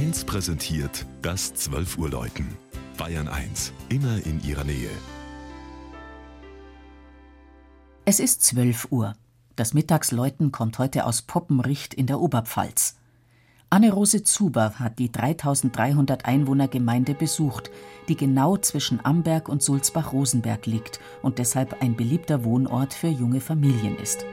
1 präsentiert das 12 Uhr Läuten. Bayern 1, immer in ihrer Nähe. Es ist 12 Uhr. Das Mittagsläuten kommt heute aus Poppenricht in der Oberpfalz. Anne-Rose Zuber hat die 3300 Einwohnergemeinde besucht, die genau zwischen Amberg und Sulzbach-Rosenberg liegt und deshalb ein beliebter Wohnort für junge Familien ist.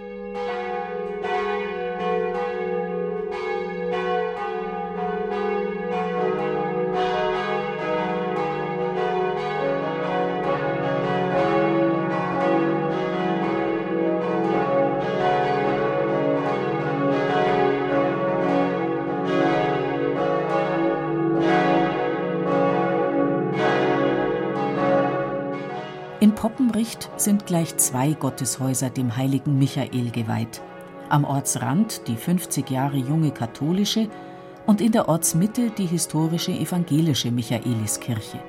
Poppenricht sind gleich zwei Gotteshäuser dem heiligen Michael geweiht. Am Ortsrand die 50 Jahre junge katholische und in der Ortsmitte die historische evangelische Michaeliskirche.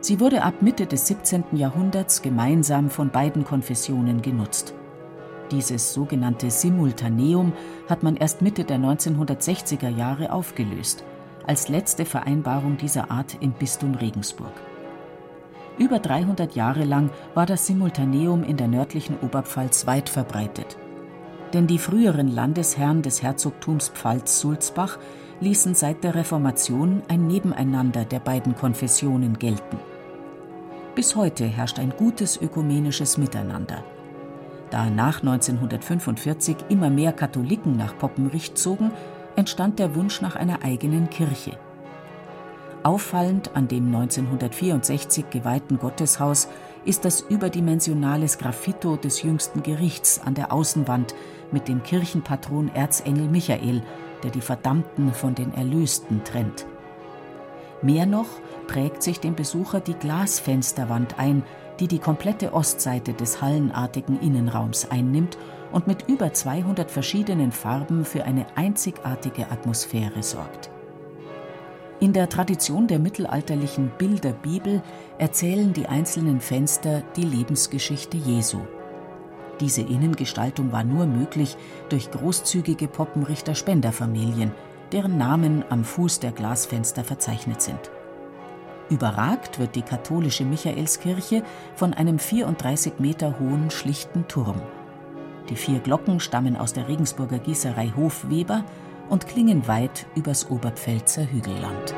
Sie wurde ab Mitte des 17. Jahrhunderts gemeinsam von beiden Konfessionen genutzt. Dieses sogenannte Simultaneum hat man erst Mitte der 1960er Jahre aufgelöst, als letzte Vereinbarung dieser Art im Bistum Regensburg. Über 300 Jahre lang war das Simultaneum in der nördlichen Oberpfalz weit verbreitet. Denn die früheren Landesherren des Herzogtums Pfalz-Sulzbach ließen seit der Reformation ein Nebeneinander der beiden Konfessionen gelten. Bis heute herrscht ein gutes ökumenisches Miteinander. Da nach 1945 immer mehr Katholiken nach Poppenricht zogen, entstand der Wunsch nach einer eigenen Kirche. Auffallend an dem 1964 geweihten Gotteshaus ist das überdimensionale Graffito des jüngsten Gerichts an der Außenwand mit dem Kirchenpatron Erzengel Michael, der die Verdammten von den Erlösten trennt. Mehr noch prägt sich dem Besucher die Glasfensterwand ein, die die komplette Ostseite des hallenartigen Innenraums einnimmt und mit über 200 verschiedenen Farben für eine einzigartige Atmosphäre sorgt. In der Tradition der mittelalterlichen Bilderbibel erzählen die einzelnen Fenster die Lebensgeschichte Jesu. Diese Innengestaltung war nur möglich durch großzügige Poppenrichter Spenderfamilien, deren Namen am Fuß der Glasfenster verzeichnet sind. Überragt wird die katholische Michaelskirche von einem 34 Meter hohen schlichten Turm. Die vier Glocken stammen aus der Regensburger Gießerei Hofweber und klingen weit übers Oberpfälzer Hügelland.